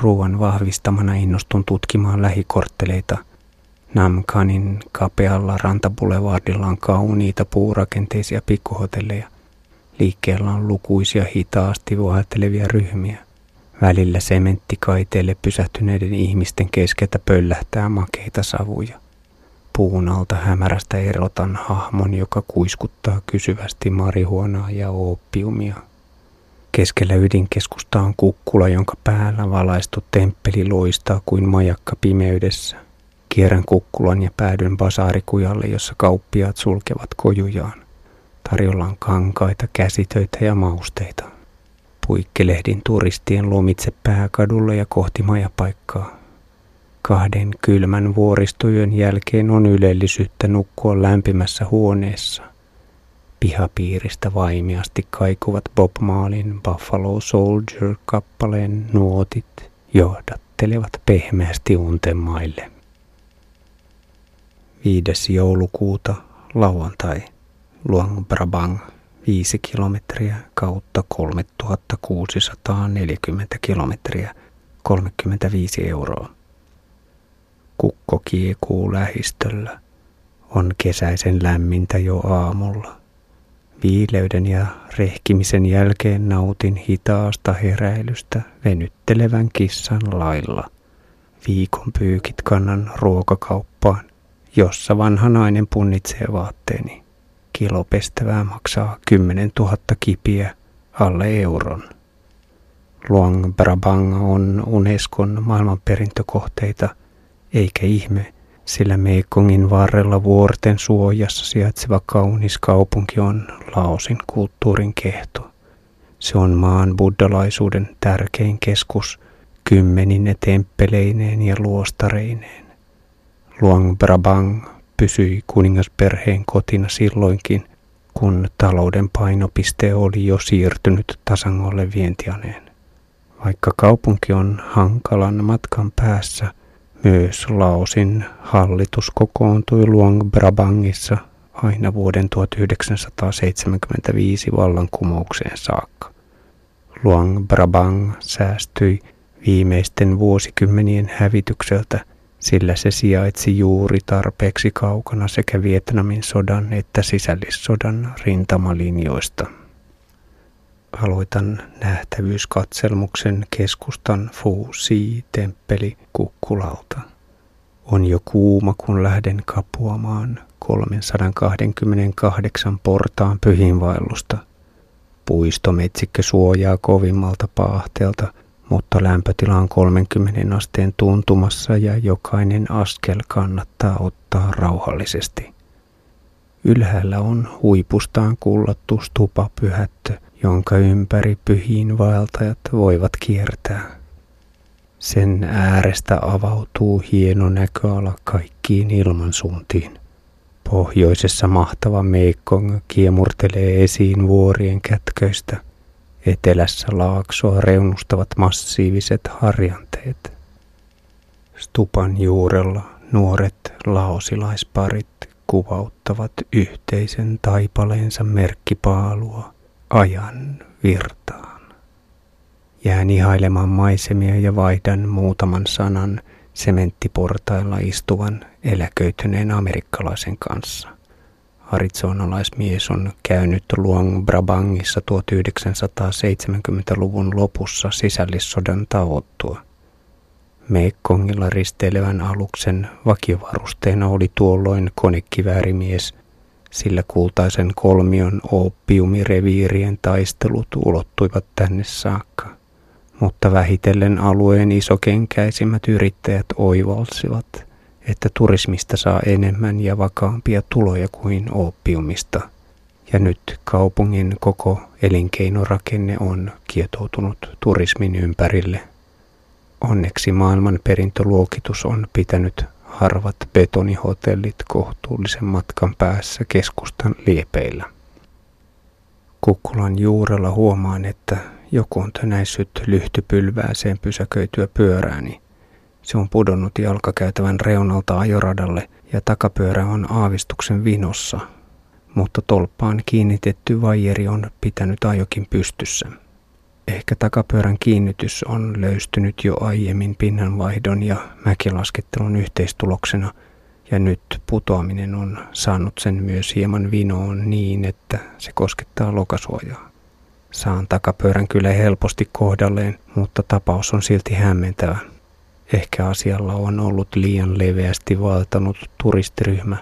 Ruoan vahvistamana innostun tutkimaan lähikortteleita. Namkanin kapealla rantapulevardilla on kauniita puurakenteisia pikkuhotelleja. Liikkeellä on lukuisia hitaasti vaeltelevia ryhmiä. Välillä sementtikaiteelle pysähtyneiden ihmisten keskeltä pöllähtää makeita savuja. Puun alta hämärästä erotan hahmon, joka kuiskuttaa kysyvästi marihuonaa ja oppiumia. Keskellä ydinkeskusta on kukkula, jonka päällä valaistu temppeli loistaa kuin majakka pimeydessä. Kierrän kukkulan ja päädyn basaarikujalle, jossa kauppiaat sulkevat kojujaan. Tarjolla on kankaita, käsitöitä ja mausteita. Puikkelehdin turistien lomitse pääkadulle ja kohti majapaikkaa. Kahden kylmän vuoristojen jälkeen on ylellisyyttä nukkua lämpimässä huoneessa. Pihapiiristä vaimiasti kaikuvat Bob Maalin Buffalo Soldier-kappaleen nuotit johdattelevat pehmeästi untemaille. 5. joulukuuta lauantai Luang Brabang 5 kilometriä kautta 3640 kilometriä 35 euroa. Kukko kiekuu lähistöllä. On kesäisen lämmintä jo aamulla. Viileyden ja rehkimisen jälkeen nautin hitaasta heräilystä venyttelevän kissan lailla. Viikon pyykit kannan ruokakauppaan, jossa vanha nainen punnitsee vaatteeni. Kilo pestävää maksaa 10 000 kipiä alle euron. Luang Brabang on Unescon maailmanperintökohteita, eikä ihme, sillä Mekongin varrella vuorten suojassa sijaitseva kaunis kaupunki on Laosin kulttuurin kehto. Se on maan buddhalaisuuden tärkein keskus kymmenine temppeleineen ja luostareineen. Luang Brabang pysyi kuningasperheen kotina silloinkin, kun talouden painopiste oli jo siirtynyt Tasangolle vientianeen. Vaikka kaupunki on hankalan matkan päässä, myös Laosin hallitus kokoontui Luang Brabangissa aina vuoden 1975 vallankumoukseen saakka. Luang Brabang säästyi viimeisten vuosikymmenien hävitykseltä sillä se sijaitsi juuri tarpeeksi kaukana sekä Vietnamin sodan että sisällissodan rintamalinjoista. Aloitan nähtävyyskatselmuksen keskustan Fu Si-temppeli kukkulalta. On jo kuuma, kun lähden kapuamaan 328 portaan pyhinvaellusta. Puistometsikkö suojaa kovimmalta paahteelta – mutta lämpötila on 30 asteen tuntumassa ja jokainen askel kannattaa ottaa rauhallisesti. Ylhäällä on huipustaan kullattu stupapyhättö, jonka ympäri pyhiin vaeltajat voivat kiertää. Sen äärestä avautuu hieno näköala kaikkiin ilmansuuntiin. Pohjoisessa mahtava Mekong kiemurtelee esiin vuorien kätköistä – Etelässä laaksoa reunustavat massiiviset harjanteet. Stupan juurella nuoret laosilaisparit kuvauttavat yhteisen taipaleensa merkkipaalua ajan virtaan. Jään ihailemaan maisemia ja vaihdan muutaman sanan sementtiportailla istuvan eläköityneen amerikkalaisen kanssa. Arizonalaismies on käynyt Luang Brabangissa 1970-luvun lopussa sisällissodan tauottua. Mekongilla risteilevän aluksen vakiovarusteena oli tuolloin konekiväärimies, sillä kultaisen kolmion oppiumireviirien taistelut ulottuivat tänne saakka. Mutta vähitellen alueen isokenkäisimmät yrittäjät oivalsivat – että turismista saa enemmän ja vakaampia tuloja kuin oppiumista. Ja nyt kaupungin koko elinkeinorakenne on kietoutunut turismin ympärille. Onneksi maailman perintöluokitus on pitänyt harvat betonihotellit kohtuullisen matkan päässä keskustan liepeillä. Kukkulan juurella huomaan, että joku on tönäissyt lyhtypylvääseen pysäköityä pyörääni – se on pudonnut jalkakäytävän reunalta ajoradalle ja takapyörä on aavistuksen vinossa, mutta tolppaan kiinnitetty vaijeri on pitänyt ajokin pystyssä. Ehkä takapyörän kiinnytys on löystynyt jo aiemmin pinnanvaihdon ja mäkilaskettelun yhteistuloksena, ja nyt putoaminen on saanut sen myös hieman vinoon niin, että se koskettaa lokasuojaa. Saan takapyörän kyllä helposti kohdalleen, mutta tapaus on silti hämmentävä. Ehkä asialla on ollut liian leveästi valtanut turistiryhmä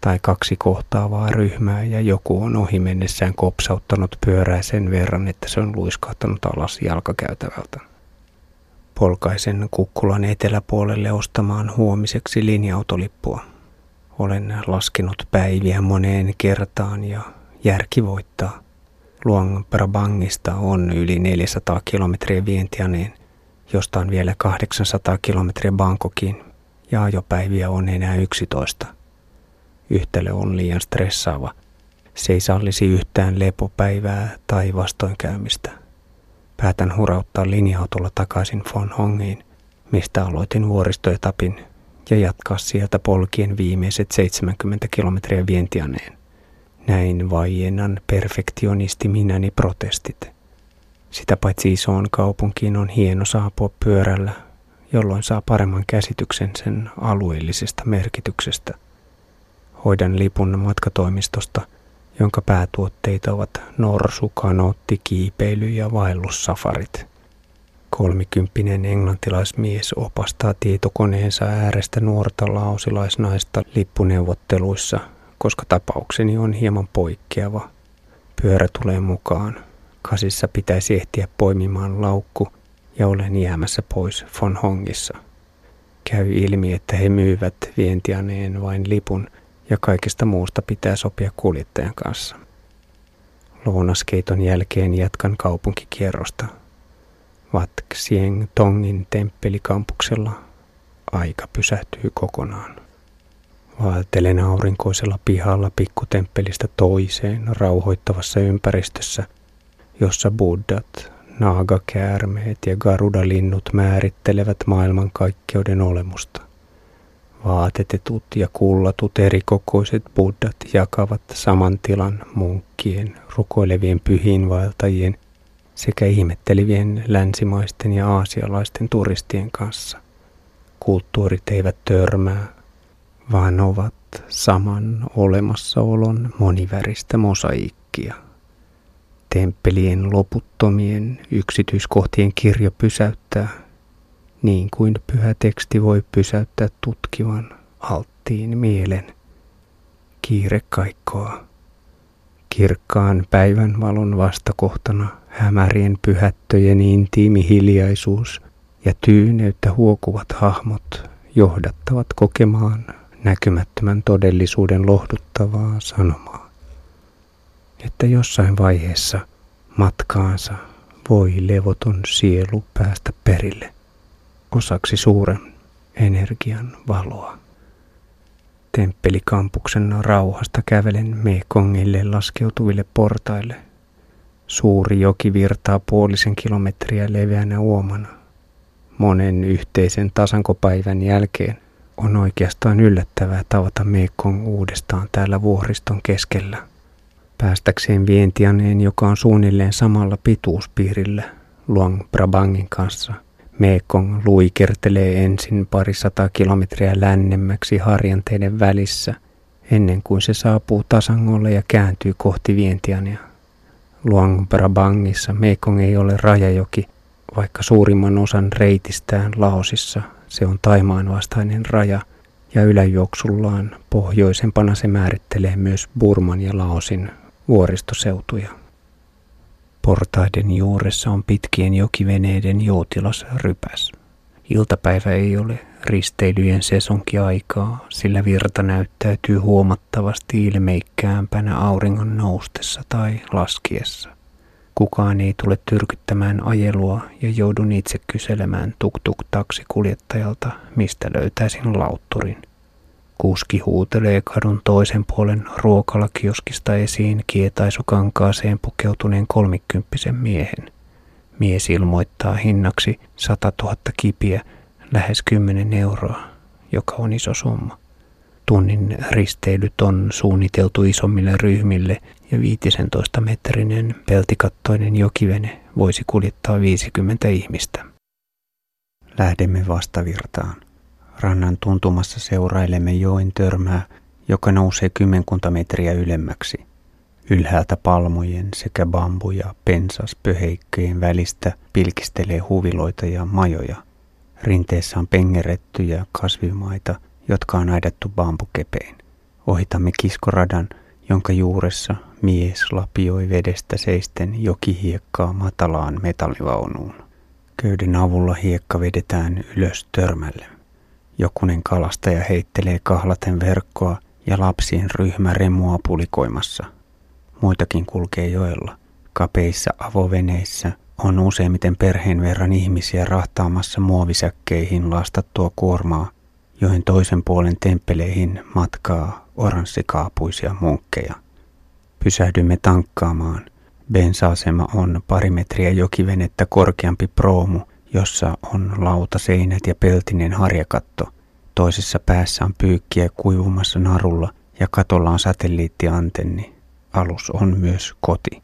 tai kaksi kohtaavaa ryhmää ja joku on ohi mennessään kopsauttanut pyörää sen verran, että se on luiskahtanut alas jalkakäytävältä. Polkaisen kukkulan eteläpuolelle ostamaan huomiseksi linja-autolippua. Olen laskenut päiviä moneen kertaan ja järki voittaa. Luang Prabangista on yli 400 kilometriä vientianeen, josta on vielä 800 kilometriä Bangkokiin ja ajopäiviä on enää 11. Yhtälö on liian stressaava. Se ei sallisi yhtään lepopäivää tai vastoinkäymistä. Päätän hurauttaa linja-autolla takaisin Von Hongiin, mistä aloitin vuoristoetapin ja jatkaa sieltä polkien viimeiset 70 kilometriä vientianeen. Näin vaiennan perfektionisti minäni protestit. Sitä paitsi isoon kaupunkiin on hieno saapua pyörällä, jolloin saa paremman käsityksen sen alueellisesta merkityksestä. Hoidan lipun matkatoimistosta, jonka päätuotteita ovat norsu, kanootti, kiipeily ja vaellussafarit. Kolmikymppinen englantilaismies opastaa tietokoneensa äärestä nuorta laosilaisnaista lippuneuvotteluissa – koska tapaukseni on hieman poikkeava. Pyörä tulee mukaan. Kasissa pitäisi ehtiä poimimaan laukku ja olen jäämässä pois von Hongissa. Käy ilmi, että he myyvät vientianeen vain lipun ja kaikesta muusta pitää sopia kuljettajan kanssa. Lounaskeiton jälkeen jatkan kaupunkikierrosta. Wat Xieng Tongin temppelikampuksella aika pysähtyy kokonaan. Vaeltelen aurinkoisella pihalla pikkutemppelistä toiseen rauhoittavassa ympäristössä, jossa buddhat, naagakäärmeet ja garudalinnut määrittelevät maailmankaikkeuden olemusta. Vaatetetut ja kullatut erikokoiset buddhat jakavat saman tilan munkkien, rukoilevien pyhiinvaeltajien sekä ihmettelivien länsimaisten ja aasialaisten turistien kanssa. Kulttuurit eivät törmää, vaan ovat saman olemassaolon moniväristä mosaikkia. Temppelien loputtomien yksityiskohtien kirjo pysäyttää, niin kuin pyhä teksti voi pysäyttää tutkivan alttiin mielen. Kiire kaikkoa. Kirkkaan päivänvalon vastakohtana hämärien pyhättöjen intiimi hiljaisuus ja tyyneyttä huokuvat hahmot johdattavat kokemaan näkymättömän todellisuuden lohduttavaa sanomaa, että jossain vaiheessa matkaansa voi levoton sielu päästä perille osaksi suuren energian valoa. Temppelikampuksen rauhasta kävelen Mekongille laskeutuville portaille. Suuri joki virtaa puolisen kilometriä leveänä uomana. Monen yhteisen tasankopäivän jälkeen – on oikeastaan yllättävää tavata Mekong uudestaan täällä vuoriston keskellä. Päästäkseen vientianeen, joka on suunnilleen samalla pituuspiirillä Luang Prabangin kanssa, Mekong luikertelee ensin parisata kilometriä lännemmäksi harjanteiden välissä, ennen kuin se saapuu tasangolle ja kääntyy kohti vientianea. Luang Prabangissa Mekong ei ole rajajoki, vaikka suurimman osan reitistään Laosissa se on Taimaan vastainen raja ja yläjuoksullaan pohjoisempana se määrittelee myös Burman ja Laosin vuoristoseutuja. Portaiden juuressa on pitkien jokiveneiden joutilas rypäs. Iltapäivä ei ole risteilyjen sesonkiaikaa, sillä virta näyttäytyy huomattavasti ilmeikkäämpänä auringon noustessa tai laskiessa. Kukaan ei tule tyrkyttämään ajelua ja joudun itse kyselemään tuk-tuk-taksikuljettajalta, mistä löytäisin lautturin. Kuski huutelee kadun toisen puolen ruokalakioskista esiin kietaisukankaaseen pukeutuneen kolmikymppisen miehen. Mies ilmoittaa hinnaksi 100 000 kipiä, lähes 10 euroa, joka on iso summa. Tunnin risteilyt on suunniteltu isommille ryhmille ja 15 metrinen peltikattoinen jokivene voisi kuljettaa 50 ihmistä. Lähdemme vastavirtaan. Rannan tuntumassa seurailemme joen törmää, joka nousee kymmenkunta metriä ylemmäksi. Ylhäältä palmujen sekä bambu- ja pensaspöheikköjen välistä pilkistelee huviloita ja majoja. Rinteessä on pengerettyjä kasvimaita, jotka on aidattu bambukepeen. Ohitamme kiskoradan, jonka juuressa mies lapioi vedestä seisten jokihiekkaa matalaan metallivaunuun. Köyden avulla hiekka vedetään ylös törmälle. Jokunen kalastaja heittelee kahlaten verkkoa ja lapsien ryhmä remua pulikoimassa. Muitakin kulkee joella. Kapeissa avoveneissä on useimmiten perheen verran ihmisiä rahtaamassa muovisäkkeihin lastattua kuormaa, joihin toisen puolen temppeleihin matkaa oranssikaapuisia munkkeja. Pysähdymme tankkaamaan. Bensa-asema on pari metriä jokivenettä korkeampi proomu, jossa on lautaseinät ja peltinen harjakatto. Toisessa päässä on pyykkiä kuivumassa narulla ja katolla on satelliittiantenni. Alus on myös koti.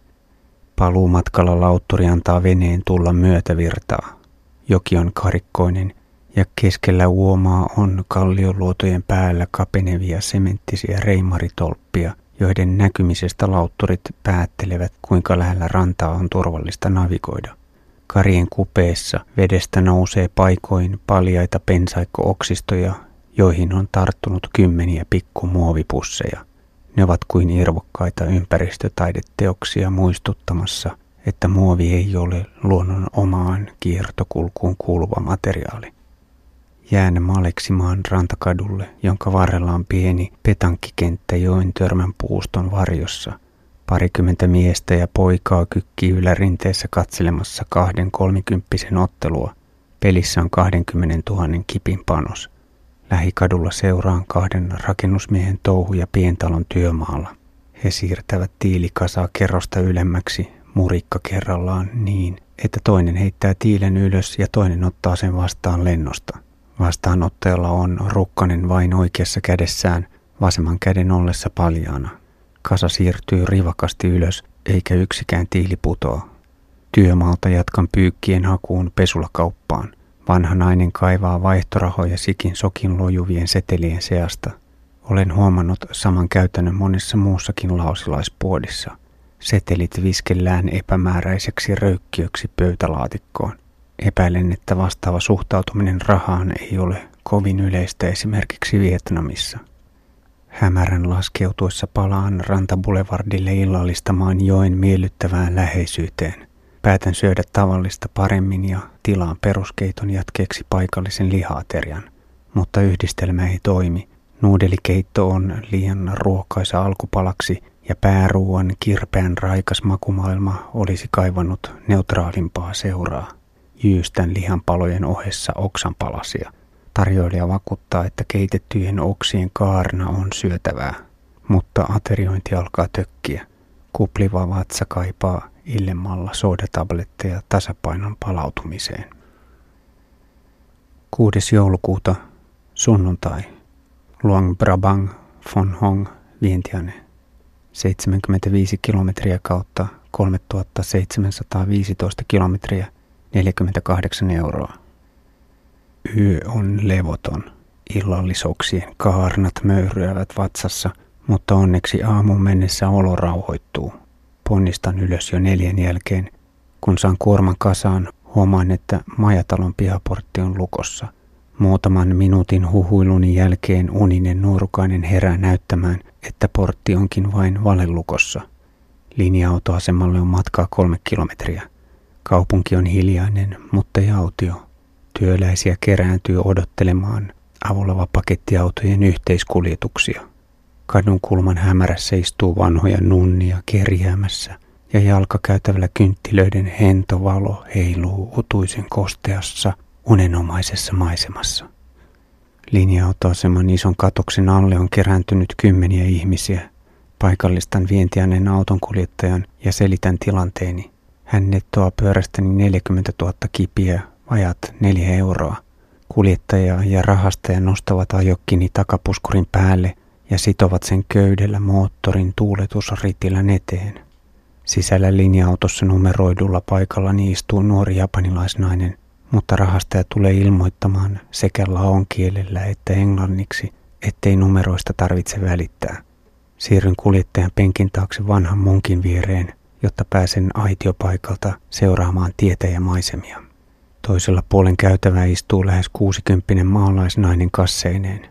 Paluumatkalla lautturi antaa veneen tulla myötävirtaa. Joki on karikkoinen ja keskellä uomaa on kallioluotojen päällä kapenevia sementtisiä reimaritolppia, joiden näkymisestä lautturit päättelevät, kuinka lähellä rantaa on turvallista navigoida. Karien kupeessa vedestä nousee paikoin paljaita pensaikko-oksistoja, joihin on tarttunut kymmeniä pikkumuovipusseja. Ne ovat kuin irvokkaita ympäristötaideteoksia muistuttamassa, että muovi ei ole luonnon omaan kiertokulkuun kuuluva materiaali. Jään Maleksimaan rantakadulle, jonka varrella on pieni petankkikenttä joen törmän puuston varjossa. Parikymmentä miestä ja poikaa kykkii ylärinteessä katselemassa kahden kolmikymppisen ottelua. Pelissä on 20 000 kipin panos. Lähikadulla seuraan kahden rakennusmiehen touhuja pientalon työmaalla. He siirtävät tiilikasaa kerrosta ylemmäksi murikka kerrallaan niin, että toinen heittää tiilen ylös ja toinen ottaa sen vastaan lennosta. Vastaanottajalla on rukkanen vain oikeassa kädessään, vasemman käden ollessa paljaana. Kasa siirtyy rivakasti ylös, eikä yksikään tiili putoa. Työmaalta jatkan pyykkien hakuun pesulakauppaan. Vanha nainen kaivaa vaihtorahoja sikin sokin lojuvien setelien seasta. Olen huomannut saman käytännön monessa muussakin lausilaispuodissa. Setelit viskellään epämääräiseksi röykkiöksi pöytälaatikkoon. Epäilen, että vastaava suhtautuminen rahaan ei ole kovin yleistä esimerkiksi Vietnamissa. Hämärän laskeutuessa palaan rantabulevardille illallistamaan joen miellyttävään läheisyyteen. Päätän syödä tavallista paremmin ja tilaan peruskeiton jatkeeksi paikallisen lihaterian. Mutta yhdistelmä ei toimi. Nuudelikeitto on liian ruokaisa alkupalaksi ja pääruuan kirpeän raikas makumaailma olisi kaivannut neutraalimpaa seuraa jyystän lihanpalojen ohessa oksanpalasia. Tarjoilija vakuuttaa, että keitettyjen oksien kaarna on syötävää, mutta ateriointi alkaa tökkiä. Kupliva vatsa kaipaa illemmalla soodatabletteja tasapainon palautumiseen. 6. joulukuuta, sunnuntai, Luang Brabang, Von Hong, Vientiane. 75 kilometriä kautta 3715 kilometriä 48 euroa. Yö on levoton. Illallisoksien kaarnat möyryävät vatsassa, mutta onneksi aamun mennessä olo rauhoittuu. Ponnistan ylös jo neljän jälkeen. Kun saan kuorman kasaan, huomaan, että majatalon pihaportti on lukossa. Muutaman minuutin huhuilun jälkeen uninen nuorukainen herää näyttämään, että portti onkin vain valelukossa. Linja-autoasemalle on matkaa kolme kilometriä. Kaupunki on hiljainen, mutta ei autio. Työläisiä kerääntyy odottelemaan avulla pakettiautojen yhteiskuljetuksia. Kadun kulman hämärässä istuu vanhoja nunnia kerjäämässä ja jalkakäytävällä kynttilöiden hentovalo heiluu utuisen kosteassa unenomaisessa maisemassa. Linja-autoaseman ison katoksen alle on kerääntynyt kymmeniä ihmisiä. Paikallistan vientiänen autonkuljettajan ja selitän tilanteeni – hän nettoaa pyörästäni 40 000 kipiä, vajat 4 euroa. Kuljettaja ja rahastaja nostavat ajokkini takapuskurin päälle ja sitovat sen köydellä moottorin tuuletusritilän eteen. Sisällä linja-autossa numeroidulla paikalla istuu nuori japanilaisnainen, mutta rahastaja tulee ilmoittamaan sekä laon kielellä että englanniksi, ettei numeroista tarvitse välittää. Siirryn kuljettajan penkin taakse vanhan munkin viereen, jotta pääsen aitiopaikalta seuraamaan tietä ja maisemia. Toisella puolen käytävää istuu lähes kuusikymppinen maalaisnainen kasseineen.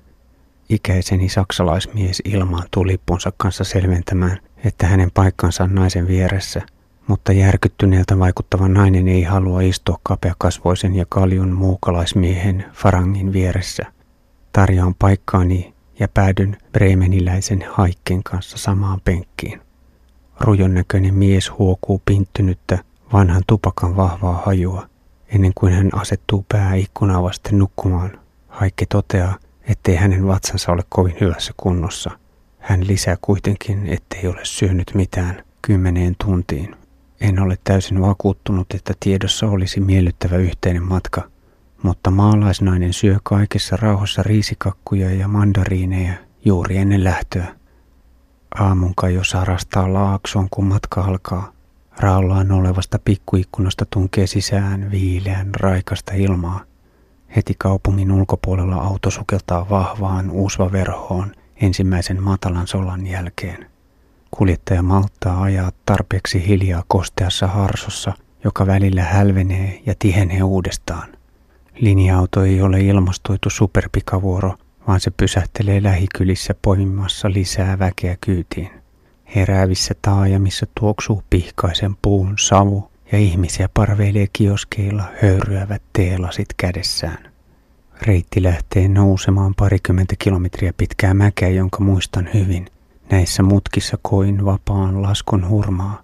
Ikäiseni saksalaismies ilmaantuu lippunsa kanssa selventämään, että hänen paikkansa on naisen vieressä, mutta järkyttyneeltä vaikuttava nainen ei halua istua kapeakasvoisen ja kaljun muukalaismiehen farangin vieressä. Tarjoan paikkaani ja päädyn bremeniläisen haikken kanssa samaan penkkiin. Rujon näköinen mies huokuu pinttynyttä vanhan tupakan vahvaa hajua, ennen kuin hän asettuu pää ikkunaa vasten nukkumaan. Haikki toteaa, ettei hänen vatsansa ole kovin hyvässä kunnossa. Hän lisää kuitenkin, ettei ole syönyt mitään kymmeneen tuntiin. En ole täysin vakuuttunut, että tiedossa olisi miellyttävä yhteinen matka, mutta maalaisnainen syö kaikessa rauhassa riisikakkuja ja mandariineja juuri ennen lähtöä. Aamunka jo sarastaa laaksoon, kun matka alkaa. Raollaan olevasta pikkuikkunasta tunkee sisään viileän raikasta ilmaa. Heti kaupungin ulkopuolella auto sukeltaa vahvaan uusvaverhoon ensimmäisen matalan solan jälkeen. Kuljettaja malttaa ajaa tarpeeksi hiljaa kosteassa harsossa, joka välillä hälvenee ja tihenee uudestaan. Linja-auto ei ole ilmastoitu superpikavuoro, vaan se pysähtelee lähikylissä poimimassa lisää väkeä kyytiin. Heräävissä taajamissa tuoksuu pihkaisen puun savu ja ihmisiä parveilee kioskeilla höyryävät teelasit kädessään. Reitti lähtee nousemaan parikymmentä kilometriä pitkää mäkeä, jonka muistan hyvin. Näissä mutkissa koin vapaan laskun hurmaa.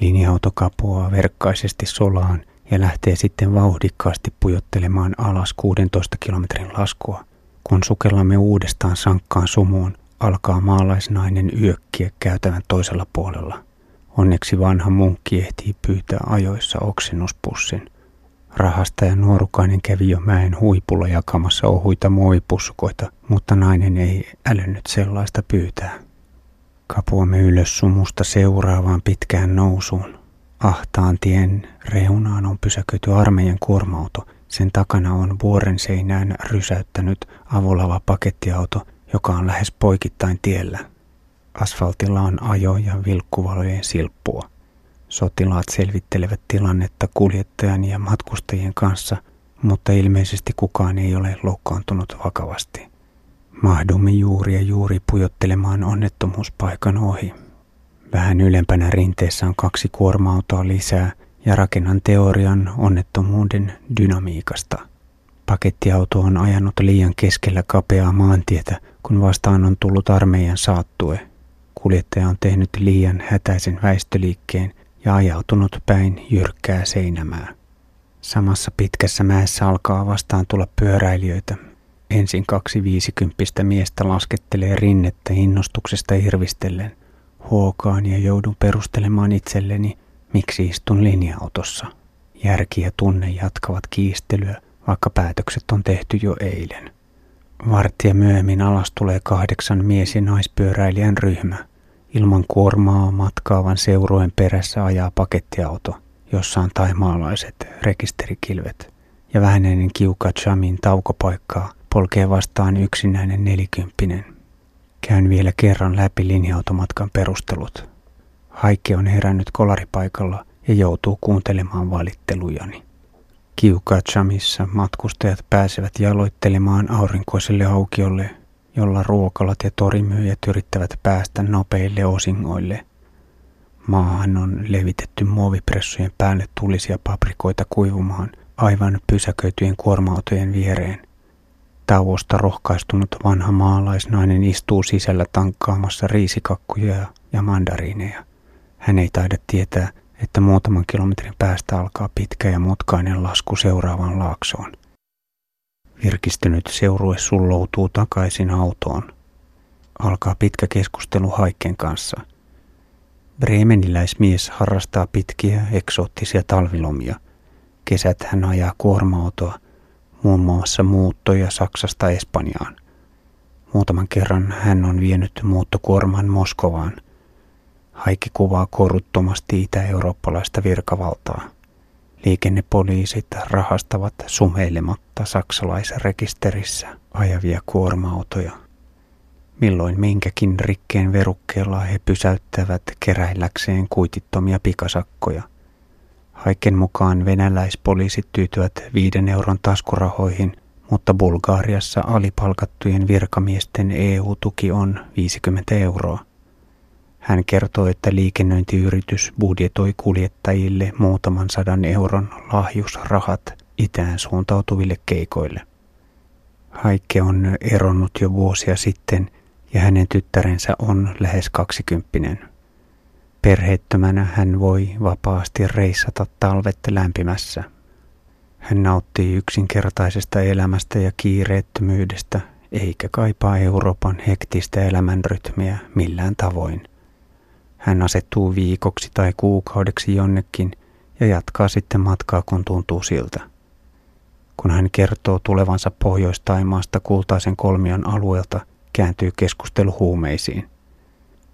Linja-auto kapuaa verkkaisesti solaan ja lähtee sitten vauhdikkaasti pujottelemaan alas 16 kilometrin laskua. Kun sukellamme uudestaan sankkaan sumuun, alkaa maalaisnainen yökkiä käytävän toisella puolella. Onneksi vanha munkki ehtii pyytää ajoissa oksennuspussin. Rahastaja nuorukainen kävi jo mäen huipulla jakamassa ohuita muovipussukoita, mutta nainen ei älynnyt sellaista pyytää. Kapuamme ylös sumusta seuraavaan pitkään nousuun. Ahtaan tien reunaan on pysäköity armeijan kuorma-auto. Sen takana on vuoren seinään rysäyttänyt avulava pakettiauto, joka on lähes poikittain tiellä. Asfaltilla on ajo- ja vilkkuvalojen silppua. Sotilaat selvittelevät tilannetta kuljettajan ja matkustajien kanssa, mutta ilmeisesti kukaan ei ole loukkaantunut vakavasti. Mahdumme juuri ja juuri pujottelemaan onnettomuuspaikan ohi. Vähän ylempänä rinteessä on kaksi kuorma-autoa lisää ja rakennan teorian onnettomuuden dynamiikasta. Pakettiauto on ajanut liian keskellä kapeaa maantietä, kun vastaan on tullut armeijan saattue. Kuljettaja on tehnyt liian hätäisen väistöliikkeen ja ajautunut päin jyrkkää seinämää. Samassa pitkässä mäessä alkaa vastaan tulla pyöräilijöitä. Ensin kaksi viisikymppistä miestä laskettelee rinnettä innostuksesta irvistellen. Huokaan ja joudun perustelemaan itselleni, miksi istun linja-autossa. Järki ja tunne jatkavat kiistelyä, vaikka päätökset on tehty jo eilen. Varttia myöhemmin alas tulee kahdeksan mies- ja naispyöräilijän ryhmä. Ilman kuormaa matkaavan seurueen perässä ajaa pakettiauto, jossa on taimaalaiset rekisterikilvet. Ja vähäinen kiuka Chamin taukopaikkaa polkee vastaan yksinäinen nelikymppinen. Käyn vielä kerran läpi linja-automatkan perustelut. Haike on herännyt kolaripaikalla ja joutuu kuuntelemaan valittelujani. Kiukachamissa matkustajat pääsevät jaloittelemaan aurinkoiselle aukiolle jolla ruokalat ja torimyyjät yrittävät päästä nopeille osingoille. Maahan on levitetty muovipressujen päälle tulisia paprikoita kuivumaan aivan pysäköityjen kuorma-autojen viereen. Tauosta rohkaistunut vanha maalaisnainen istuu sisällä tankkaamassa riisikakkuja ja mandariineja. Hän ei taida tietää, että muutaman kilometrin päästä alkaa pitkä ja mutkainen lasku seuraavaan laaksoon. Virkistynyt seurue sulloutuu takaisin autoon. Alkaa pitkä keskustelu Haikken kanssa. Bremeniläismies harrastaa pitkiä eksoottisia talvilomia. Kesät hän ajaa kuorma-autoa, muun muassa muuttoja Saksasta Espanjaan. Muutaman kerran hän on vienyt muuttokuorman Moskovaan. Haikki kuvaa koruttomasti itä-eurooppalaista virkavaltaa. Liikennepoliisit rahastavat sumeilematta saksalaisrekisterissä ajavia kuorma-autoja. Milloin minkäkin rikkeen verukkeella he pysäyttävät keräilläkseen kuitittomia pikasakkoja. Haiken mukaan venäläispoliisit tyytyvät viiden euron taskurahoihin, mutta Bulgaariassa alipalkattujen virkamiesten EU-tuki on 50 euroa. Hän kertoi, että liikennöintiyritys budjetoi kuljettajille muutaman sadan euron lahjusrahat itään suuntautuville keikoille. Haikke on eronnut jo vuosia sitten ja hänen tyttärensä on lähes kaksikymppinen. Perheettömänä hän voi vapaasti reissata talvet lämpimässä. Hän nauttii yksinkertaisesta elämästä ja kiireettömyydestä, eikä kaipaa Euroopan hektistä elämänrytmiä millään tavoin. Hän asettuu viikoksi tai kuukaudeksi jonnekin ja jatkaa sitten matkaa, kun tuntuu siltä. Kun hän kertoo tulevansa Pohjois-Taimaasta kultaisen kolmion alueelta, kääntyy keskustelu huumeisiin.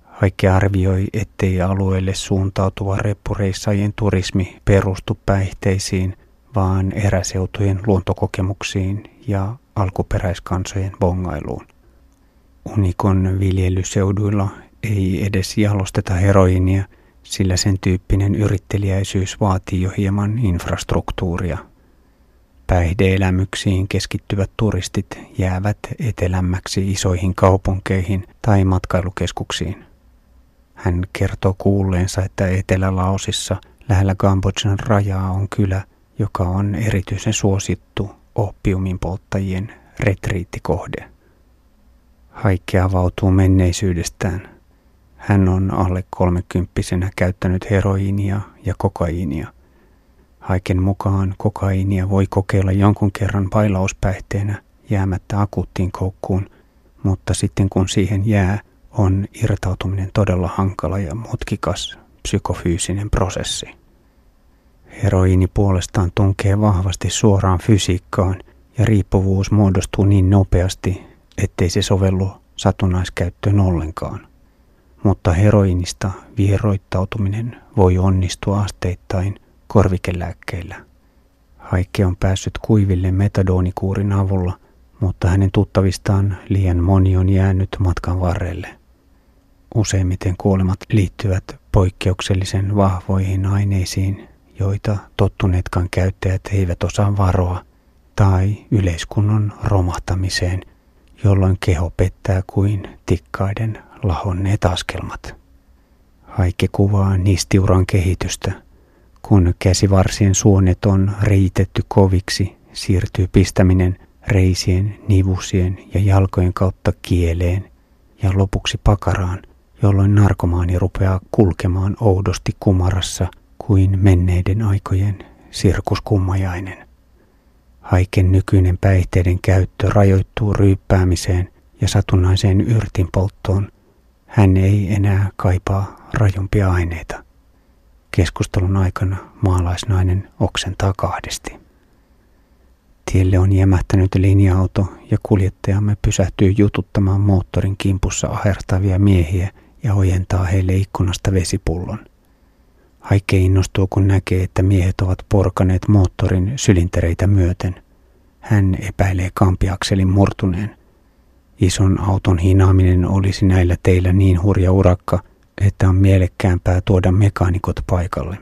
Haikki arvioi, ettei alueelle suuntautuva reppureissajien turismi perustu päihteisiin, vaan eräseutujen luontokokemuksiin ja alkuperäiskansojen bongailuun. Unikon viljelyseuduilla ei edes jalosteta heroinia, sillä sen tyyppinen yritteliäisyys vaatii jo hieman infrastruktuuria. Päihdeelämyksiin keskittyvät turistit jäävät etelämmäksi isoihin kaupunkeihin tai matkailukeskuksiin. Hän kertoo kuulleensa, että Etelä-Laosissa lähellä Kambodjan rajaa on kylä, joka on erityisen suosittu oppiumin polttajien retriittikohde. Haikki avautuu menneisyydestään – hän on alle kolmekymppisenä käyttänyt heroiinia ja kokaiinia. Haiken mukaan kokaiinia voi kokeilla jonkun kerran bailauspäihteenä jäämättä akuuttiin koukkuun, mutta sitten kun siihen jää, on irtautuminen todella hankala ja mutkikas psykofyysinen prosessi. Heroiini puolestaan tunkee vahvasti suoraan fysiikkaan ja riippuvuus muodostuu niin nopeasti, ettei se sovellu satunnaiskäyttöön ollenkaan mutta heroinista vieroittautuminen voi onnistua asteittain korvikelääkkeillä. Haikke on päässyt kuiville metadoonikuurin avulla, mutta hänen tuttavistaan liian moni on jäänyt matkan varrelle. Useimmiten kuolemat liittyvät poikkeuksellisen vahvoihin aineisiin, joita tottuneetkaan käyttäjät eivät osaa varoa, tai yleiskunnon romahtamiseen, jolloin keho pettää kuin tikkaiden lahonneet askelmat. Haike kuvaa nistiuran kehitystä. Kun käsivarsien suonet on riitetty koviksi, siirtyy pistäminen reisien, nivusien ja jalkojen kautta kieleen ja lopuksi pakaraan, jolloin narkomaani rupeaa kulkemaan oudosti kumarassa kuin menneiden aikojen sirkuskummajainen. Haiken nykyinen päihteiden käyttö rajoittuu ryyppäämiseen ja satunnaiseen yrtin polttoon hän ei enää kaipaa rajumpia aineita. Keskustelun aikana maalaisnainen oksentaa kahdesti. Tielle on jämähtänyt linja-auto ja kuljettajamme pysähtyy jututtamaan moottorin kimpussa ahertavia miehiä ja ojentaa heille ikkunasta vesipullon. Haike innostuu, kun näkee, että miehet ovat porkaneet moottorin sylintereitä myöten. Hän epäilee kampiakselin murtuneen – Ison auton hinaaminen olisi näillä teillä niin hurja urakka, että on mielekkäämpää tuoda mekaanikot paikalle.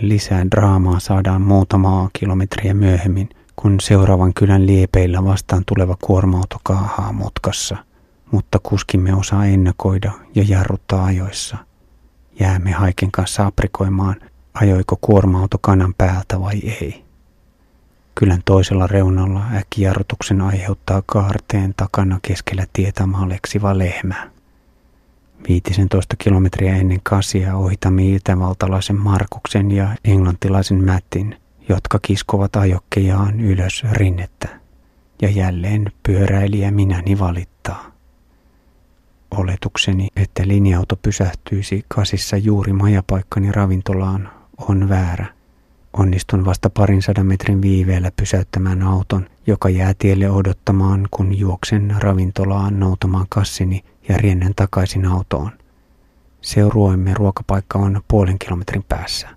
Lisää draamaa saadaan muutamaa kilometriä myöhemmin, kun seuraavan kylän liepeillä vastaan tuleva kuorma-auto kaahaa mutkassa, mutta kuskimme osaa ennakoida ja jarruttaa ajoissa. Jäämme haiken kanssa aprikoimaan, ajoiko kuorma-auto kanan päältä vai ei. Kylän toisella reunalla äkkijarrutuksen aiheuttaa kaarteen takana keskellä tietä maleksiva lehmä. 15 kilometriä ennen kasia ohitamme itävaltalaisen Markuksen ja englantilaisen Mätin, jotka kiskovat ajokkejaan ylös rinnettä. Ja jälleen pyöräilijä minäni valittaa. Oletukseni, että linja-auto pysähtyisi kasissa juuri majapaikkani ravintolaan, on väärä. Onnistun vasta parin sadan metrin viiveellä pysäyttämään auton, joka jää tielle odottamaan, kun juoksen ravintolaan noutamaan kassini ja riennän takaisin autoon. Seuruoimme ruokapaikka on puolen kilometrin päässä.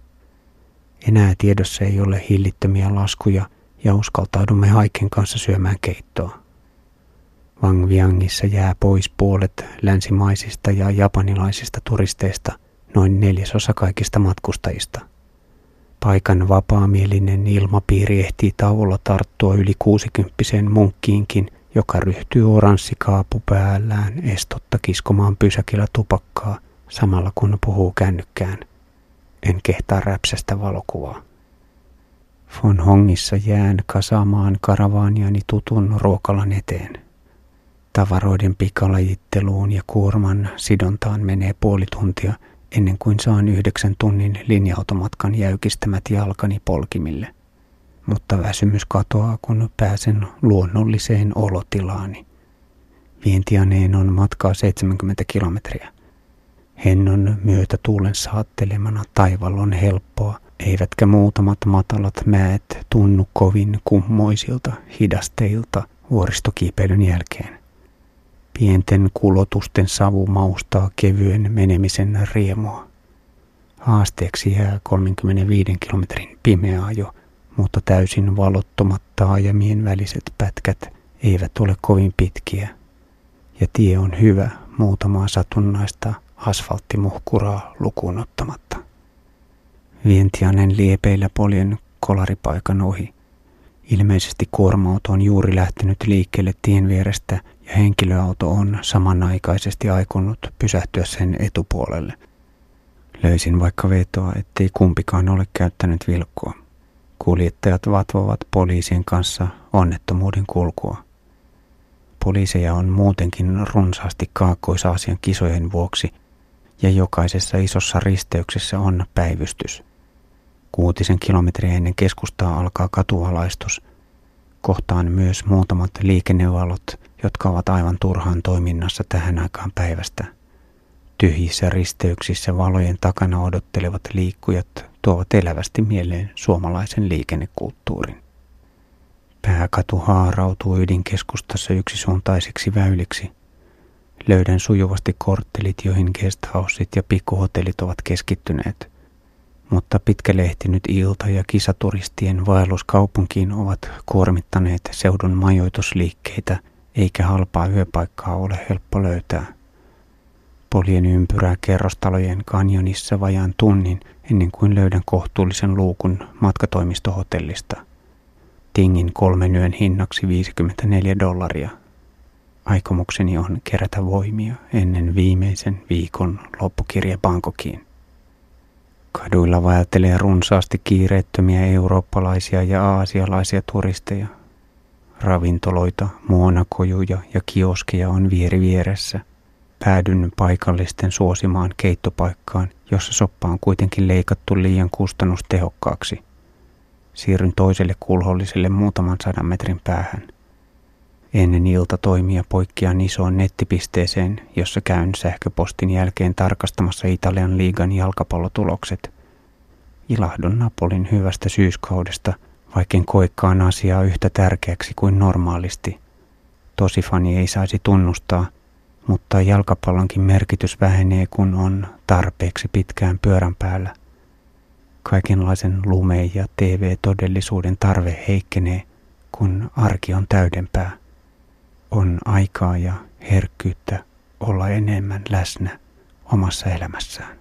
Enää tiedossa ei ole hillittömiä laskuja ja uskaltaudumme haiken kanssa syömään keittoa. Wang Viangissa jää pois puolet länsimaisista ja japanilaisista turisteista, noin neljäsosa kaikista matkustajista. Paikan vapaamielinen ilmapiiri ehtii tauolla tarttua yli kuusikymppisen munkkiinkin, joka ryhtyy oranssikaapu päällään estotta kiskomaan pysäkillä tupakkaa samalla kun puhuu kännykkään. En kehtaa räpsästä valokuvaa. Von Hongissa jään kasaamaan karavaaniani tutun ruokalan eteen. Tavaroiden pikalajitteluun ja kuorman sidontaan menee puoli tuntia ennen kuin saan yhdeksän tunnin linja-automatkan jäykistämät jalkani polkimille. Mutta väsymys katoaa, kun pääsen luonnolliseen olotilaani. Vientianeen on matkaa 70 kilometriä. Hennon myötä tuulen saattelemana taival on helppoa, eivätkä muutamat matalat mäet tunnu kovin kummoisilta hidasteilta vuoristokiipeilyn jälkeen. Pienten kulotusten savu maustaa kevyen menemisen riemua. Haasteeksi jää 35 kilometrin pimeä ajo, mutta täysin valottomat taajamien väliset pätkät eivät ole kovin pitkiä. Ja tie on hyvä muutamaa satunnaista asfalttimuhkuraa lukuun ottamatta. Vientianen liepeillä poljen kolaripaikan ohi. Ilmeisesti kuorma-auto on juuri lähtenyt liikkeelle tien vierestä henkilöauto on samanaikaisesti aikonut pysähtyä sen etupuolelle. Löysin vaikka vetoa, ettei kumpikaan ole käyttänyt vilkkoa. Kuljettajat vatvovat poliisien kanssa onnettomuuden kulkua. Poliiseja on muutenkin runsaasti Kaakkois-Aasian kisojen vuoksi ja jokaisessa isossa risteyksessä on päivystys. Kuutisen kilometriä ennen keskustaa alkaa katualaistus. Kohtaan myös muutamat liikennevalot, jotka ovat aivan turhaan toiminnassa tähän aikaan päivästä. Tyhjissä risteyksissä valojen takana odottelevat liikkujat tuovat elävästi mieleen suomalaisen liikennekulttuurin. Pääkatu haarautuu ydinkeskustassa yksisuuntaisiksi väyliksi – Löydän sujuvasti korttelit, joihin guesthouset ja pikkuhotellit ovat keskittyneet. Mutta pitkälehtinyt ilta ja kisaturistien vaellus kaupunkiin ovat kuormittaneet seudun majoitusliikkeitä, eikä halpaa yöpaikkaa ole helppo löytää. Poljen ympyrää kerrostalojen kanjonissa vajaan tunnin ennen kuin löydän kohtuullisen luukun matkatoimistohotellista. Tingin kolmen yön hinnaksi 54 dollaria – Aikomukseni on kerätä voimia ennen viimeisen viikon loppukirja Bangkokiin. Kaduilla vaeltelee runsaasti kiireettömiä eurooppalaisia ja aasialaisia turisteja. Ravintoloita, muonakojuja ja kioskeja on vieri vieressä. Päädyn paikallisten suosimaan keittopaikkaan, jossa soppa on kuitenkin leikattu liian kustannustehokkaaksi. Siirryn toiselle kulholliselle muutaman sadan metrin päähän – Ennen iltatoimia poikkean isoon nettipisteeseen, jossa käyn sähköpostin jälkeen tarkastamassa Italian liigan jalkapallotulokset. Ilahdun Napolin hyvästä syyskaudesta, vaikken koikkaan asiaa yhtä tärkeäksi kuin normaalisti. Tosi fani ei saisi tunnustaa, mutta jalkapallonkin merkitys vähenee, kun on tarpeeksi pitkään pyörän päällä. Kaikenlaisen lume- ja TV-todellisuuden tarve heikkenee, kun arki on täydempää on aikaa ja herkkyyttä olla enemmän läsnä omassa elämässään.